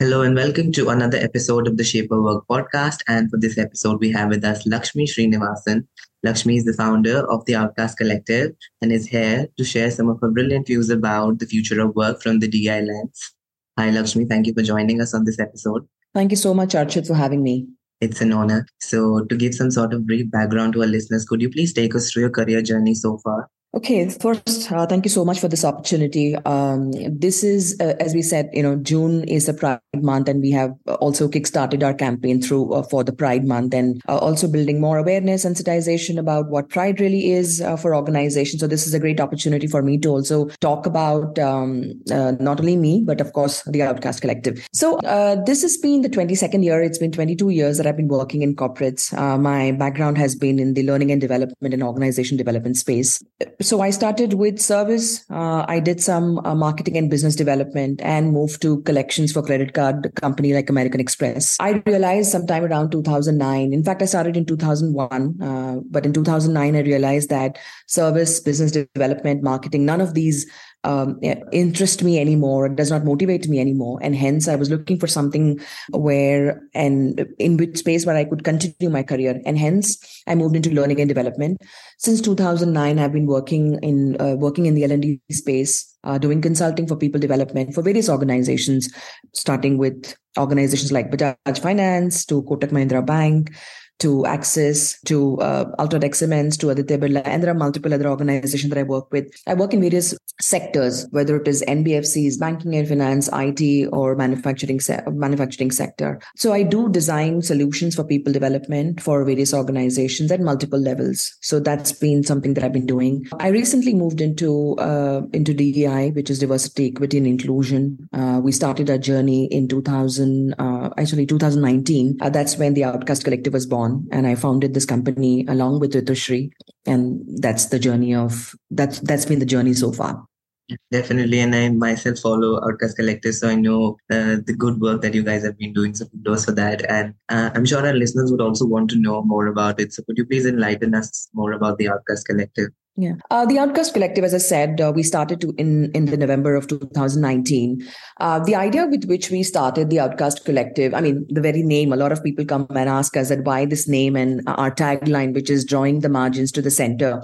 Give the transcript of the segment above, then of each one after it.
Hello and welcome to another episode of the Shape of Work podcast. And for this episode, we have with us Lakshmi Sreenivasan. Lakshmi is the founder of the Outcast Collective and is here to share some of her brilliant views about the future of work from the DI lens. Hi, Lakshmi. Thank you for joining us on this episode. Thank you so much, Archit, for having me. It's an honor. So, to give some sort of brief background to our listeners, could you please take us through your career journey so far? Okay, first, uh, thank you so much for this opportunity. Um, this is, uh, as we said, you know, June is the Pride Month, and we have also kickstarted our campaign through uh, for the Pride Month, and uh, also building more awareness, sensitization about what Pride really is uh, for organizations. So this is a great opportunity for me to also talk about um, uh, not only me, but of course the Outcast Collective. So this has been the 22nd year. It's been 22 years that I've been working in corporates. my background has been in the learning and development and organization development space so I started with service. Uh, I did some uh, marketing and business development and moved to collections for credit card company like American Express. I realized sometime around 2009. In fact, I started in 2001, uh, but in 2009 I realized that service, business development, marketing, none of these um, interest me anymore. It does not motivate me anymore. And hence, I was looking for something where and in which space where I could continue my career. And hence, I moved into learning and development. Since 2009, I've been working in uh, working in the L&D space, uh, doing consulting for people development for various organizations, starting with organizations like Bajaj Finance to Kotak Mahindra Bank to Axis, to uh, Cements, to Aditya Birla, and there are multiple other organizations that I work with. I work in various sectors, whether it is NBFCs, banking and finance, IT, or manufacturing se- manufacturing sector. So I do design solutions for people development for various organizations at multiple levels. So that's been something that I've been doing. I recently moved into uh, into DEI, which is diversity, equity, and inclusion. Uh, we started our journey in 2000, uh, actually 2019. Uh, that's when the Outcast Collective was born on and I founded this company along with Ritushri. And that's the journey of that's that's been the journey so far. Definitely, and I myself follow Outcast Collective, so I know uh, the good work that you guys have been doing. So kudos for that, and uh, I'm sure our listeners would also want to know more about it. So could you please enlighten us more about the Outcast Collective? Yeah, uh, the Outcast Collective, as I said, uh, we started to in in the November of 2019. Uh, the idea with which we started the Outcast Collective, I mean, the very name. A lot of people come and ask us that why this name and our tagline, which is drawing the margins to the center.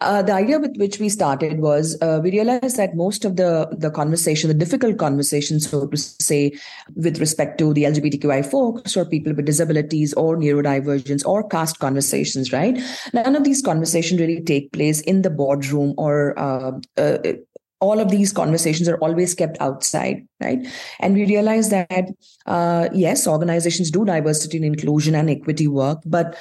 Uh, the idea with which we started was uh, we realized that most of the the conversation, the difficult conversations, so to say, with respect to the LGBTQI folks or people with disabilities or neurodivergence or caste conversations, right? None of these conversations really take place in the boardroom or uh, uh, all of these conversations are always kept outside right and we realize that uh, yes organizations do diversity and inclusion and equity work but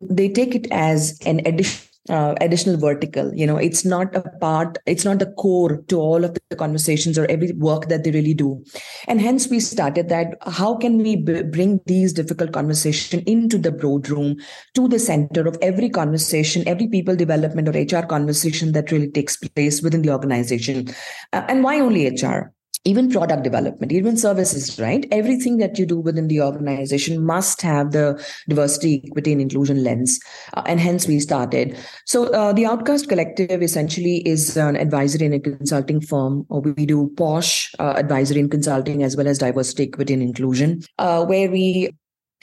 they take it as an addition uh, additional vertical you know it's not a part it's not the core to all of the conversations or every work that they really do. And hence we started that how can we b- bring these difficult conversation into the boardroom to the center of every conversation every people development or hr conversation that really takes place within the organization? Uh, and why only hr even product development, even services, right? Everything that you do within the organization must have the diversity, equity, and inclusion lens. Uh, and hence we started. So uh, the Outcast Collective essentially is an advisory and a consulting firm. We do POSH uh, advisory and consulting as well as diversity, equity, and inclusion, uh, where we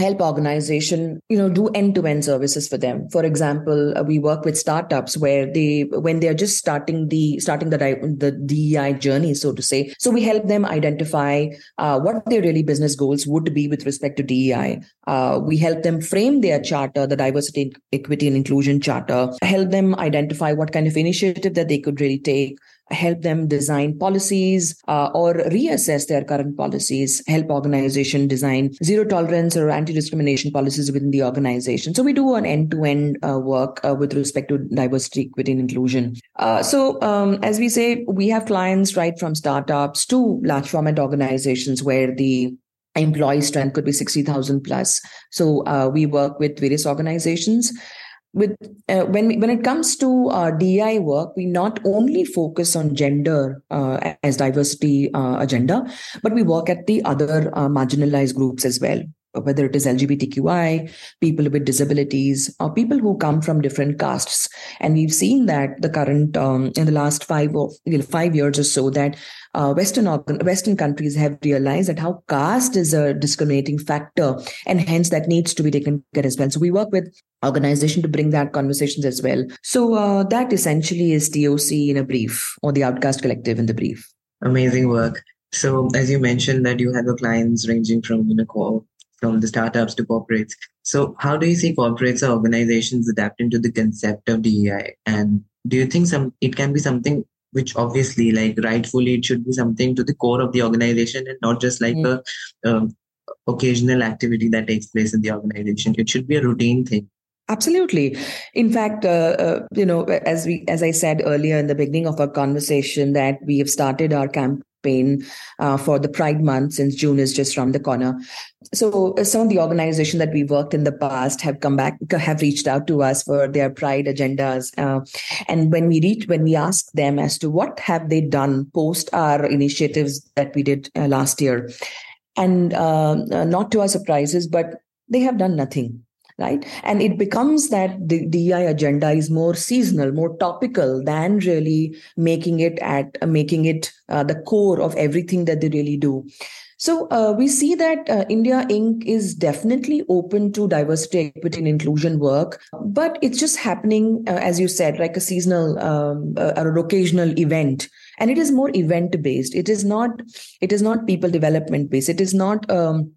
help organization you know do end-to-end services for them. For example uh, we work with startups where they when they're just starting the starting the the DEI journey so to say. So we help them identify uh, what their really business goals would be with respect to DEI uh, we help them frame their charter the diversity equity and inclusion charter. Help them identify what kind of initiative that they could really take help them design policies uh, or reassess their current policies, help organization design zero tolerance or anti-discrimination policies within the organization. So we do an end-to-end uh, work uh, with respect to diversity, equity, and inclusion. Uh, so um, as we say, we have clients right from startups to large format organizations where the employee strength could be 60,000 plus. So uh, we work with various organizations with uh, when we, when it comes to uh, DI work, we not only focus on gender uh, as diversity uh, agenda, but we work at the other uh, marginalized groups as well. Whether it is LGBTQI, people with disabilities, or people who come from different castes, and we've seen that the current um, in the last five or five years or so that uh, Western Western countries have realized that how caste is a discriminating factor, and hence that needs to be taken care as well. So we work with organization to bring that conversations as well. So uh, that essentially is TOC in a brief, or the Outcast Collective in the brief. Amazing work. So as you mentioned that you have your clients ranging from you know from the startups to corporates. So how do you see corporates or organizations adapting to the concept of DEI? And do you think some it can be something which obviously like rightfully it should be something to the core of the organization and not just like mm. a um, occasional activity that takes place in the organization it should be a routine thing absolutely in fact uh, uh, you know as we as i said earlier in the beginning of our conversation that we have started our campaign uh, for the Pride Month since June is just around the corner. So uh, some of the organizations that we worked in the past have come back, have reached out to us for their Pride agendas. Uh, and when we reach, when we ask them as to what have they done post our initiatives that we did uh, last year, and not to our surprises, but they have done nothing right? And it becomes that the DEI agenda is more seasonal, more topical than really making it at uh, making it uh, the core of everything that they really do. So uh, we see that uh, India Inc. is definitely open to diversity, equity, and inclusion work, but it's just happening, uh, as you said, like a seasonal um, or occasional event, and it is more event based. It is not. It is not people development based. It is not. Um,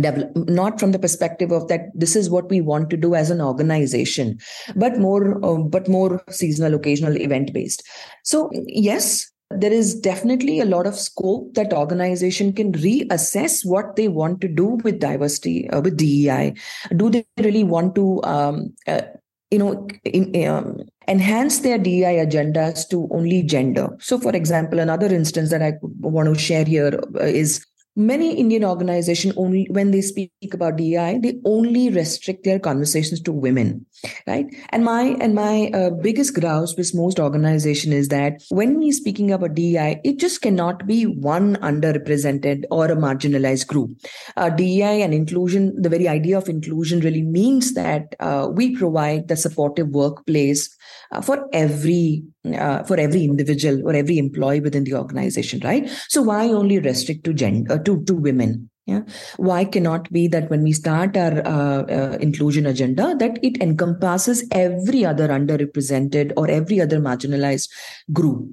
develop, not from the perspective of that this is what we want to do as an organization but more uh, but more seasonal occasional event based so yes there is definitely a lot of scope that organization can reassess what they want to do with diversity uh, with dei do they really want to um, uh, you know in, um, enhance their dei agendas to only gender? So for example another instance that i want to share here uh, is many indian organizations only when they speak about dei they only restrict their conversations to women right? And my and my uh, biggest grouse with most organization is that when we're speaking about dei it just cannot be one underrepresented or a marginalized group. Uh, dei and inclusion the very idea of inclusion really means that uh, we provide the supportive workplace uh, for every uh, for every individual or every employee within the organization right? So why only restrict to gender uh, to to women yeah why cannot be that when we start our uh, uh, inclusion agenda that it encompasses every other underrepresented or every other marginalized group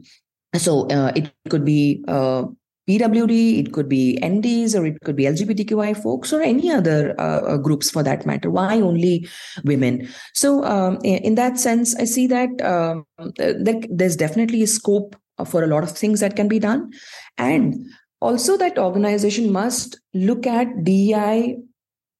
so uh, it could be PWD, it could be NDs, or it could be LGBTQI folks, or any other uh, uh, groups for that matter. Why only women? So, um, in that sense, I see that um, there's definitely a scope for a lot of things that can be done, and also that organization must look at DEI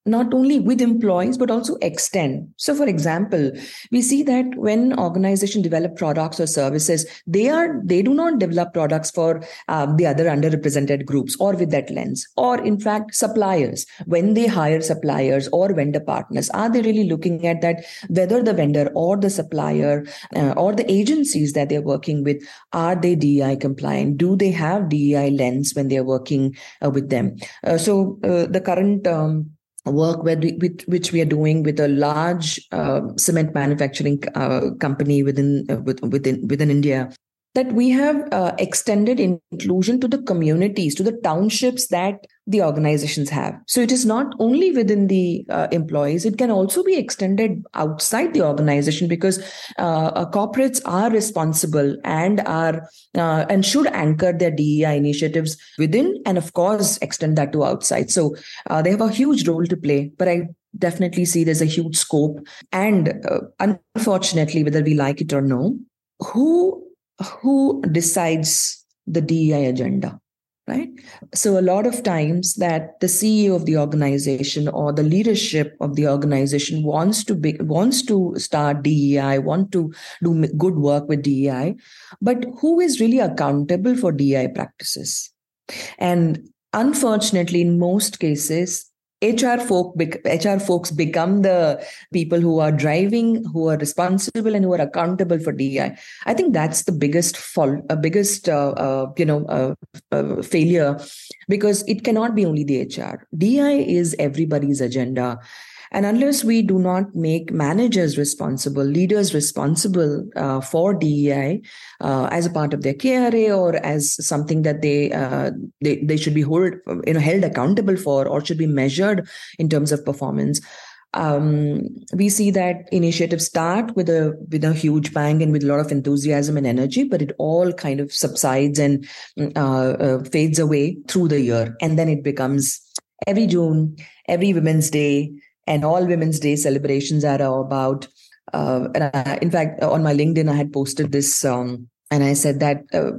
not only with employees but also extend. So for example we see that when organizations develop products or services they are they do not develop products for um, the other underrepresented groups or with that lens. Or in fact suppliers. When they hire suppliers or vendor partners are they really looking at that whether the vendor or the supplier uh, or the agencies that they're working with are they dei compliant? Do they have dei lens when they're working uh, with them? Uh, so uh, the current um, work with, with, which we are doing with a large uh, cement manufacturing uh, company within uh, within within India that we have uh, extended inclusion to the communities to the townships that the organizations have so it is not only within the uh, employees it can also be extended outside the organization because uh, uh corporates are responsible and are uh, and should anchor their DEI initiatives within and of course extend that to outside so uh, they have a huge role to play but i definitely see there's a huge scope and unfortunately whether we like it or no who who decides the DEI agenda? Right? So a lot of times that the ceo of the organization or the leadership of the organization wants to be wants to start dei want to do good work with dei but who is really accountable for dei practices? And unfortunately in most cases HR folk, HR folks become the people who are driving, who are responsible, and who are accountable for DEI. I think that's the biggest fault, uh, biggest uh, uh, you know uh, uh, failure, because it cannot be only the HR. DEI is everybody's agenda, and unless we do not make managers responsible, leaders responsible uh, for DEI uh, as a part of their KRA or as something that they, uh, they they should be hold, you know held accountable for or should be measured in terms of performance, um, we see that initiatives start with a with a huge bang and with a lot of enthusiasm and energy, but it all kind of subsides and uh, uh, fades away through the year, and then it becomes every June, every Women's Day, and all Women's Day celebrations are about. Uh, and I, in fact, on my LinkedIn, I had posted this. Um, and I said that uh,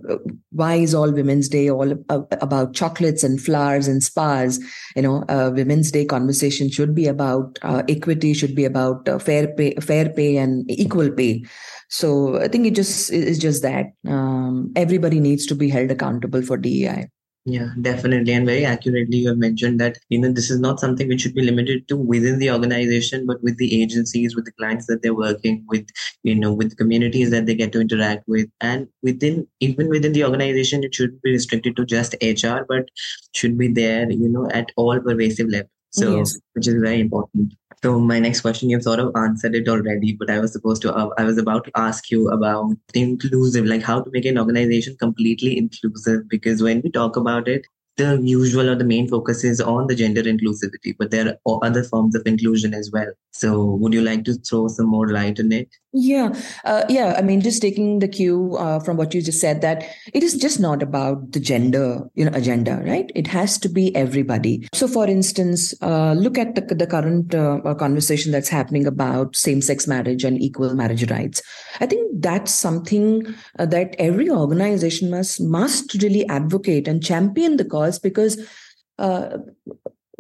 why is all Women's Day all about chocolates and flowers and spas? You know, uh, Women's Day conversation should be about uh, equity, should be about uh, fair pay, fair pay and equal pay. So I think it just is just that um, everybody needs to be held accountable for DEI. Yeah, definitely. And very accurately, you have mentioned that, you know, this is not something which should be limited to within the organization, but with the agencies, with the clients that they're working with, you know, with communities that they get to interact with. And within, even within the organization, it should be restricted to just HR, but should be there, you know, at all pervasive levels. So, yes. which is very important. So my next question, you've sort of answered it already, but I was supposed to, uh, I was about to ask you about inclusive, like how to make an organization completely inclusive. Because when we talk about it, the usual or the main focus is on the gender inclusivity, but there are other forms of inclusion as well. So, would you like to throw some more light on it? Yeah, uh, yeah. I mean, just taking the cue uh, from what you just said, that it is just not about the gender, you know, agenda, right? It has to be everybody. So, for instance, uh, look at the, the current uh, uh, conversation that's happening about same-sex marriage and equal marriage rights. I think that's something uh, that every organization must must really advocate and champion the cause because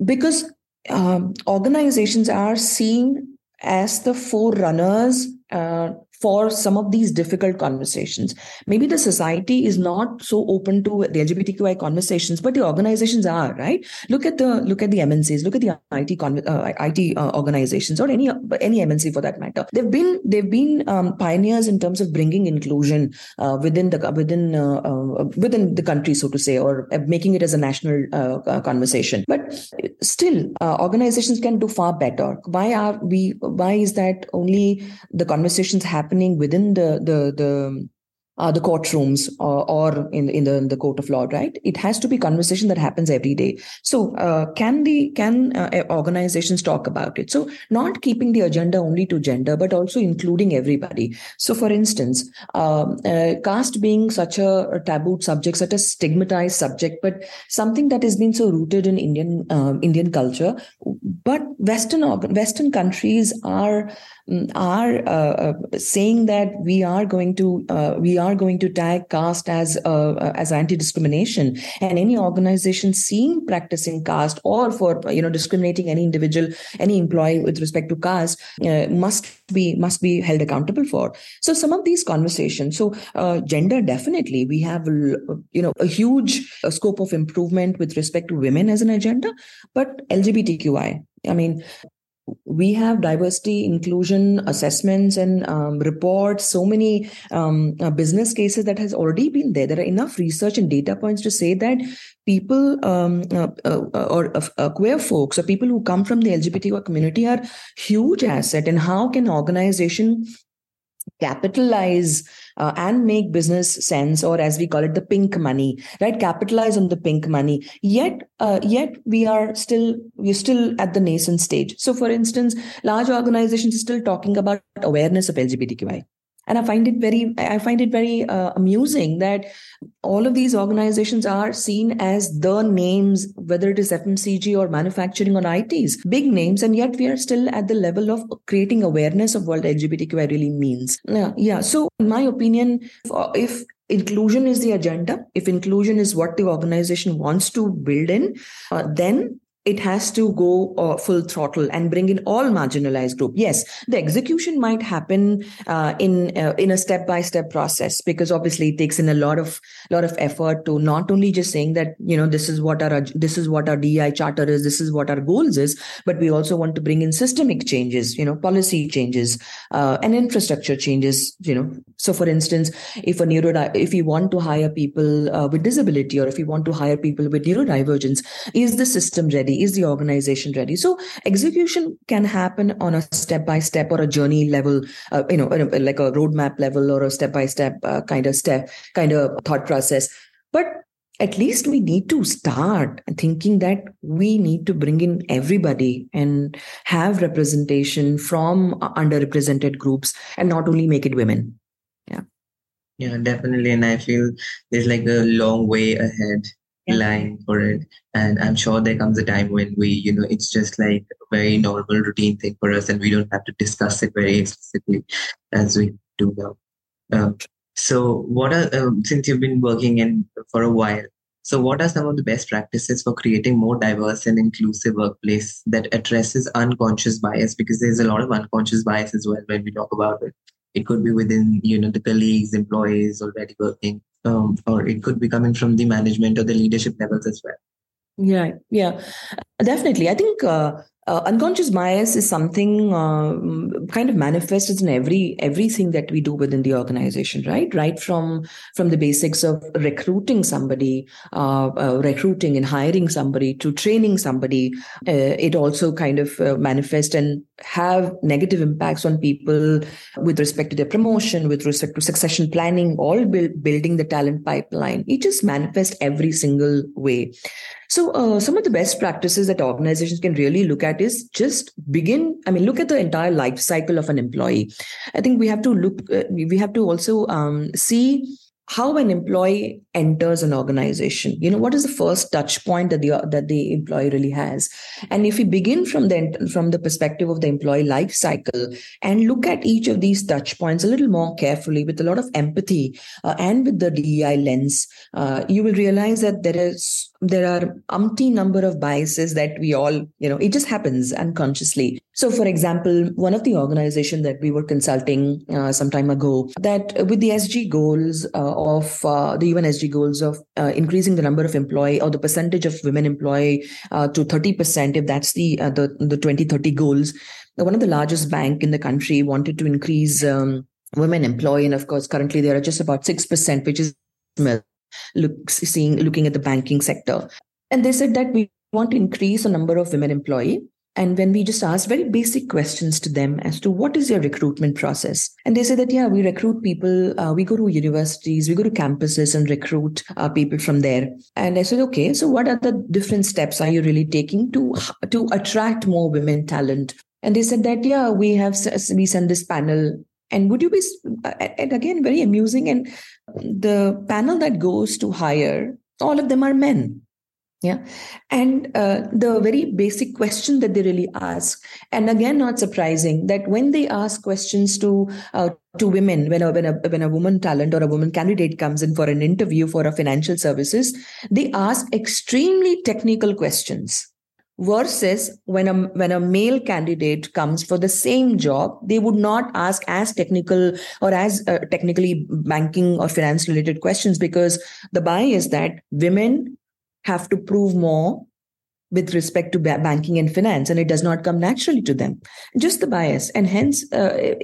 because um, organizations are seen as the forerunners uh, for some of these difficult conversations. Maybe the society is not so open to the LGBTQI conversations, but the organizations are right. Look at the look at the MNCs, look at the IT con- uh, IT uh, organizations, or any any MNC for that matter. They've been they've been um, pioneers in terms of bringing inclusion uh, within the within uh, uh, within the country, so to say, or making it as a national uh, conversation. But still, organizations can do far better. Why are we? Why is that only the conversations happen? Happening within the the the uh, the courtrooms or, or in in the, in the court of law right? It has to be conversation that happens every day. So uh, can the can uh, organizations talk about it? So not keeping the agenda only to gender but also including everybody. So for instance um, uh, caste being such a, a, taboo subject such a stigmatized subject but something that has been so rooted in indian um, indian culture. But western western countries are are uh, uh, saying that we are going to we are going to tag caste as uh, uh, as anti discrimination and any organization seen practicing caste or for you know discriminating any individual any employee with respect to caste uh, must be must be held accountable for. So some of these conversations so uh, gender definitely. We have you know a huge scope of improvement with respect to women as an agenda but lgbtqi I mean, we have diversity inclusion assessments and um, reports so many um, uh, business cases that has already been there. There are enough research and data points to say that people um, uh, uh, or uh, queer folks or people who come from the lgbtq community are huge asset and how can organization capitalize uh, and make business sense or as we call it the pink money right? Capitalize on the pink money. Yet uh, yet we are still we're still at the nascent stage. So for instance large organizations are still talking about awareness of lgbtqi and i find it very i find it very uh, amusing that all of these organizations are seen as the names whether it is fmcg or manufacturing or its big names and yet we are still at the level of creating awareness of what lgbtqi really means yeah, yeah. so in my opinion if inclusion is the agenda if inclusion is what the organization wants to build in uh, then it has to go uh, full throttle and bring in all marginalized group. Yes the execution might happen uh, in uh, in a step by step process because obviously it takes in a lot of lot of effort to not only just saying that you know this is what our this is what our DEI charter is this is what our goals is but we also want to bring in systemic changes you know policy changes uh, and infrastructure changes you know. So for instance if a neuro if you want to hire people uh, with disability or if you want to hire people with neurodivergence is the system ready Is the organization ready? So execution can happen on a step by step or a journey level, uh, you know, like a roadmap level or a step by step kind of step, kind of thought process. But at least we need to start thinking that we need to bring in everybody and have representation from underrepresented groups and not only make it women. Yeah. Yeah, definitely. And I feel there's like a long way ahead line for it. And i'm sure there comes a time when we you know it's just like a very normal routine thing for us and we don't have to discuss it very explicitly as we do now. Um, so what are um, since you've been working in for a while so what are some of the best practices for creating more diverse and inclusive workplace that addresses unconscious bias? Because there's a lot of unconscious bias as well when we talk about it. It could be within you know the colleagues employees already working um, or it could be coming from the management or the leadership levels as well. Yeah yeah. Definitely. I think uh, uh, unconscious bias is something uh, kind of manifests in every everything that we do within the organization right? Right from from the basics of recruiting somebody uh, uh recruiting and hiring somebody to training somebody uh, it also kind of uh, manifests and have negative impacts on people with respect to their promotion with respect to succession planning all build, building the talent pipeline. It just manifests every single way so, uh, some of the best practices that organizations can really look at is just begin. I mean, look at the entire life cycle of an employee. I think we have to look. Uh, we have to also um, see how an employee enters an organization you know what is the first touch point that the that the employee really has and if we begin from the from the perspective of the employee life cycle and look at each of these touch points a little more carefully with a lot of empathy uh, and with the DEI lens uh, you will realize that there is there are umpty number of biases that we all you know it just happens unconsciously. So for example one of the organization that we were consulting uh, some time ago that with the sg goals uh, of uh, the un sg goals of uh, increasing the number of employee or the percentage of women employee uh, to 30% if that's the uh, the the 2030 goals one of the largest bank in the country wanted to increase um, women employee. And of course currently there are just about 6% which is look, seeing looking at the banking sector. And they said that we want to increase the number of women employee. And when we just asked very basic questions to them as to what is your recruitment process, and they said that yeah, we recruit people, uh, we go to universities, we go to campuses and recruit uh, people from there. And I said, okay, so what are the different steps are you really taking to to attract more women talent? And they said that yeah, we have we send this panel and would you be, and again, very amusing. And the panel that goes to hire, all of them are men. Yeah. And uh, the very basic question that they really ask, and again, not surprising that when they ask questions to uh, to women, when a, when a when a woman talent or a woman candidate comes in for an interview for a financial services, they ask extremely technical questions versus when a when a male candidate comes for the same job they would not ask as technical or as uh, technically banking or finance related questions because the bias that women have to prove more with respect to banking and finance and it does not come naturally to them. Just the bias. And hence uh,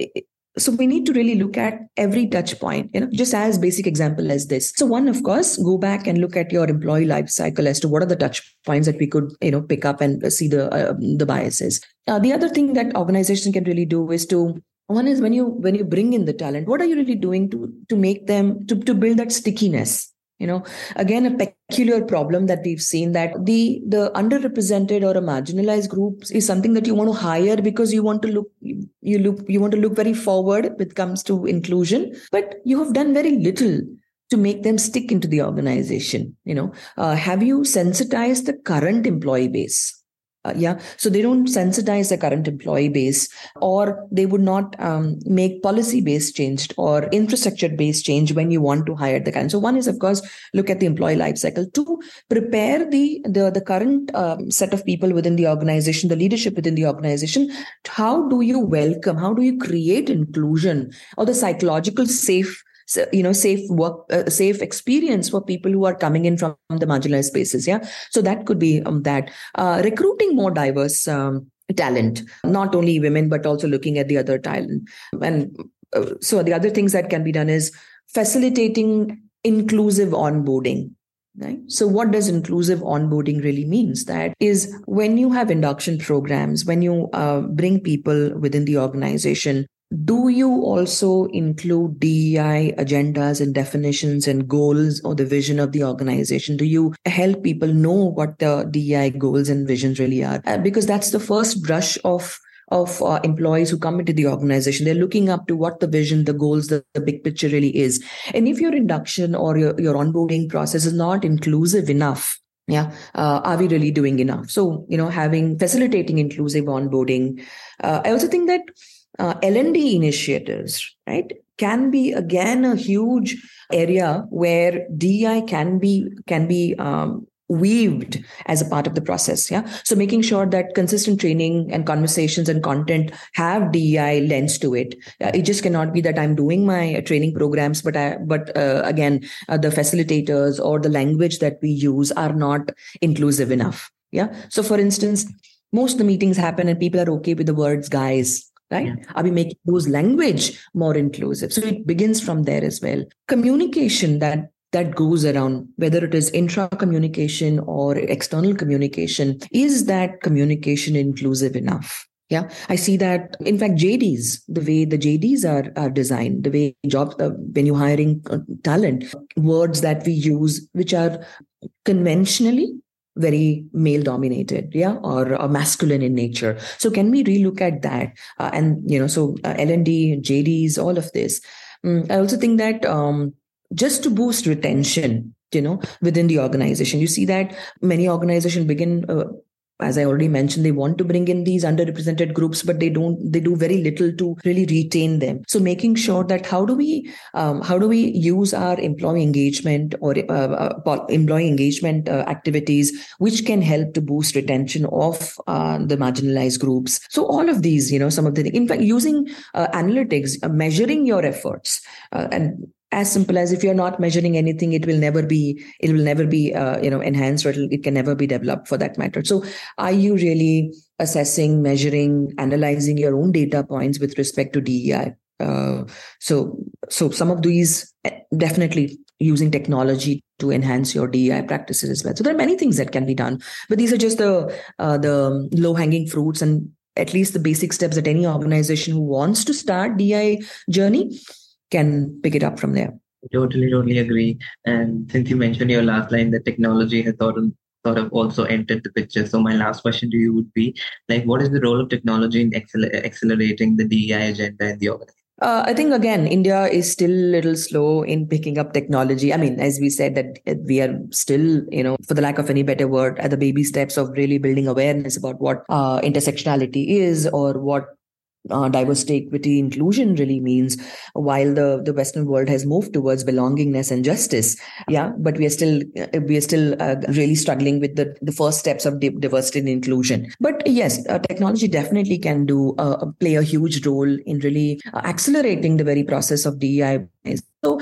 so we need to really look at every touch point you know just as basic example as this. So one of course go back and look at your employee life cycle as to what are the touch points that we could you know pick up and see the uh, the biases. Uh, the other thing that organization can really do is to one is when you when you bring in the talent what are you really doing to to make them to, to build that stickiness you know again a peculiar problem that we've seen that the the underrepresented or a marginalized groups is something that you want to hire because you want to look you look you want to look very forward when it comes to inclusion. But you have done very little to make them stick into the organization you know. Uh, have you sensitized the current employee base uh, yeah. So they don't sensitize the current employee base or they would not um, make policy based change or infrastructure based change when you want to hire the kind. So one is of course look at the employee life cycle. Two prepare the the, the current um, set of people within the organization the leadership within the organization. How do you welcome how do you create inclusion or the psychological safe you know safe work uh, safe experience for people who are coming in from the marginalized spaces yeah so that could be um, that uh, recruiting more diverse um, talent not only women but also looking at the other talent and uh, so the other things that can be done is facilitating inclusive onboarding Right? So, what does inclusive onboarding really means? That is when you have induction programs, when you uh, bring people within the organization do you also include DEI agendas and definitions and goals or the vision of the organization? Do you help people know what the DEI goals and visions really are? Uh, because that's the first brush of of uh, employees who come into the organization they're looking up to what the vision the goals the, the big picture really is and if your induction or your, your onboarding process is not inclusive enough yeah uh, are we really doing enough so you know having facilitating inclusive onboarding uh, i also think that uh, L&D initiatives, right, can be again a huge area where DI can be can be um, weaved as a part of the process yeah? So making sure that consistent training and conversations and content have dei lens to it. Uh, it just cannot be that i'm doing my training programs but i but uh, again uh, the facilitators or the language that we use are not inclusive enough yeah? So for instance most of the meetings happen and people are okay with the words guys right? Yeah. Are we making those language more inclusive? So it begins from there as well. Communication that that goes around, whether it is intra communication or external communication, is that communication inclusive enough? Yeah, I see that. In fact, JDs, the way the JDs are, are designed, the way jobs, uh, when you're hiring uh, talent, words that we use, which are conventionally very male dominated yeah or, or, masculine in nature. So can we relook at that? Uh, and you know so uh, l&d jds all of this. Um, i also think that um, just to boost retention you know within the organization. You see that many organizations begin uh, as i already mentioned they want to bring in these underrepresented groups but they don't they do very little to really retain them. So making sure that how do we um, how do we use our employee engagement or uh, uh, employee engagement uh, activities which can help to boost retention of uh, the marginalized groups? So all of these you know some of the in fact using uh, analytics uh, measuring your efforts and as simple as if you're not measuring anything it will never be it will never be uh, you know enhanced or it can never be developed for that matter so are you really assessing measuring analyzing your own data points with respect to dei uh, so so some of these eh, definitely using technology to enhance your DEI practices as well. So there are many things that can be done, but these are just the uh, the low hanging fruits and at least the basic steps that any organization who wants to start DEI journey can pick it up from there. Totally, totally agree. And since you mentioned your last line, that technology has sort of sort of also entered the picture. So my last question to you would be like, what is the role of technology in accelerating the DEI agenda in the organization? Uh, I think again, India is still a little slow in picking up technology. I mean, as we said, that we are still, you know, for the lack of any better word, at the baby steps of really building awareness about what uh, intersectionality is or what uh, diversity, equity, inclusion really means, while the, the Western world has moved towards belongingness and justice. Yeah, but we are still we are still uh, really struggling with the, the first steps of diversity and inclusion. But yes, uh, technology definitely can do uh, play a huge role in really uh, accelerating the very process of DEI. So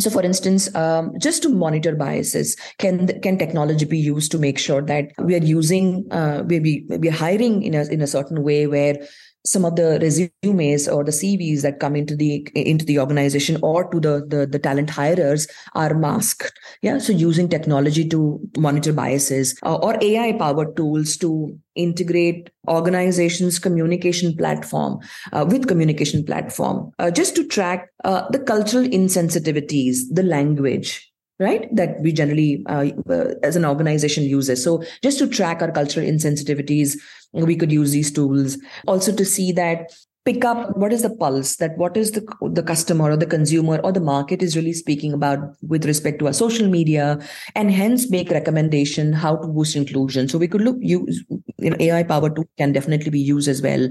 so, for instance, um, just to monitor biases, can can technology be used to make sure that we are using uh, we we are hiring in a in a certain way where some of the resumes or the CVs that come into the into the organization or to the, the the, talent hirers are masked. Yeah, so using technology to monitor biases uh, or AI powered tools to integrate organizations communication platform uh, with communication platform uh, just to track uh, the cultural insensitivities, the language, right that we generally uh, uh, as an organization uses. So just to track our cultural insensitivities we could use these tools. Also to see that pick up what is the pulse that what is the the customer or the consumer or the market is really speaking about with respect to our social media and hence make recommendation how to boost inclusion. So we could look use you know, ai power tool can definitely be used as well.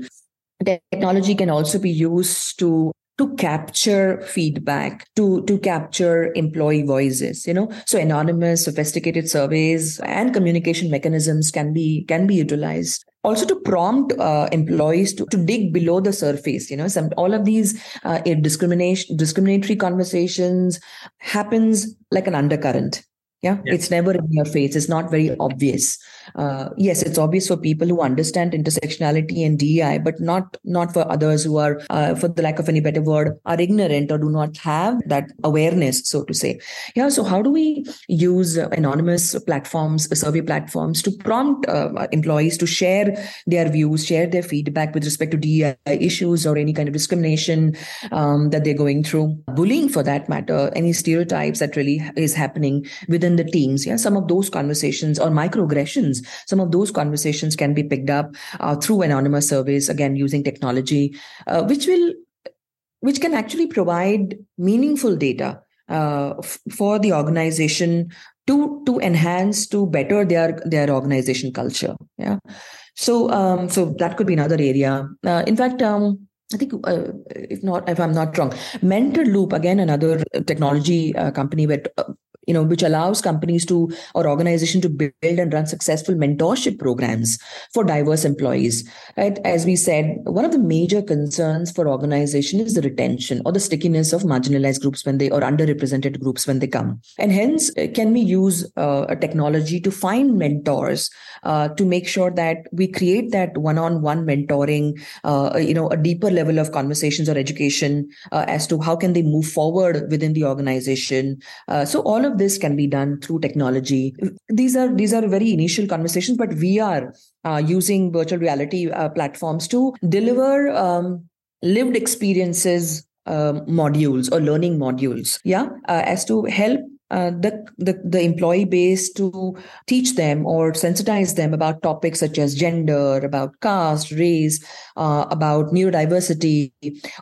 Technology can also be used to to capture feedback to to capture employee voices you know? So anonymous sophisticated surveys and communication mechanisms can be can be utilized. Also to prompt uh, employees to, to dig below the surface you know? Some all of these uh, discrimination discriminatory conversations happens like an undercurrent yeah? yeah? it's never in your face it's not very obvious uh, yes it's obvious for people who understand intersectionality and dei but not not for others who are uh, for the lack of any better word are ignorant or do not have that awareness so to say yeah so how do we use uh, anonymous platforms survey platforms to prompt uh, employees to share their views share their feedback with respect to dei issues or any kind of discrimination um, that they're going through bullying for that matter any stereotypes that really is happening within the teams. Yeah some of those conversations or microaggressions some of those conversations can be picked up uh, through anonymous surveys, again, using technology, uh, which will which can actually provide meaningful data uh, f- for the organization to to enhance to better their their organization culture. Yeah. So um so that could be another area. Uh, in fact um I think, uh, if not, if I'm not wrong, Mentorloop again another technology uh, company where you know, which allows companies to or organization to build and run successful mentorship programs for diverse employees. Right? As we said, one of the major concerns for organization is the retention or the stickiness of marginalized groups when they or underrepresented groups when they come. And hence, uh, can we use uh, a technology to find mentors uh, to make sure that we create that one-on-one mentoring, uh, you know, a deeper level of conversations or education uh, as to how can they move forward within the organization. Uh, so all of this can be done through technology. These are these are very initial conversations, but we are uh, using virtual reality uh, platforms to deliver um, lived experiences uh, modules or learning modules. Yeah, uh, as to help uh, the, the the employee base to teach them or sensitize them about topics such as gender, about caste, race, uh, about neurodiversity,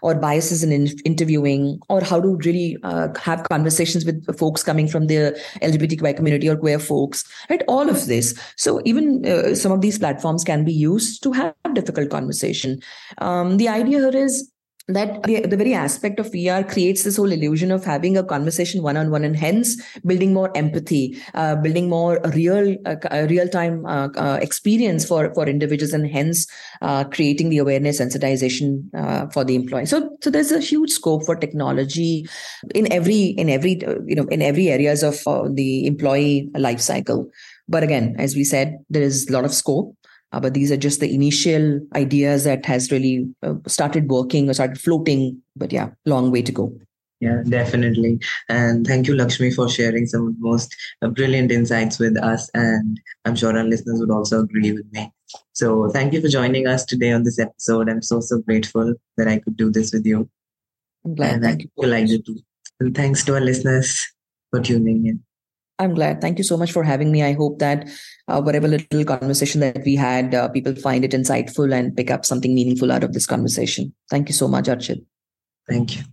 or biases in, in interviewing, or how to really uh, have conversations with folks coming from the LGBTQI community or queer folks. Right, all of this. So even uh, some of these platforms can be used to have difficult conversation. Um, the idea here is that the, the, very aspect of VR creates this whole illusion of having a conversation one on one, and hence building more empathy, uh, building more real uh, real time uh, uh, experience for for individuals, and hence uh, creating the awareness sensitization uh, for the employee. So so there's a huge scope for technology in every in every you know in every areas of the employee life cycle. But again, as we said, there is a lot of scope. Uh, but these are just the initial ideas that has really uh, started working or started floating. But yeah, long way to go. Yeah, definitely. And thank you, Lakshmi, for sharing some of the most uh, brilliant insights with us. And I'm sure our listeners would also agree with me. So thank you for joining us today on this episode. I'm so, so grateful that I could do this with you. I'm glad. And thank I you. Like it too. And thanks to our listeners for tuning in. I'm glad. Thank you so much for having me. I hope that uh, whatever little conversation that we had, uh, people find it insightful and pick up something meaningful out of this conversation. Thank you so much, Archit. Thank you.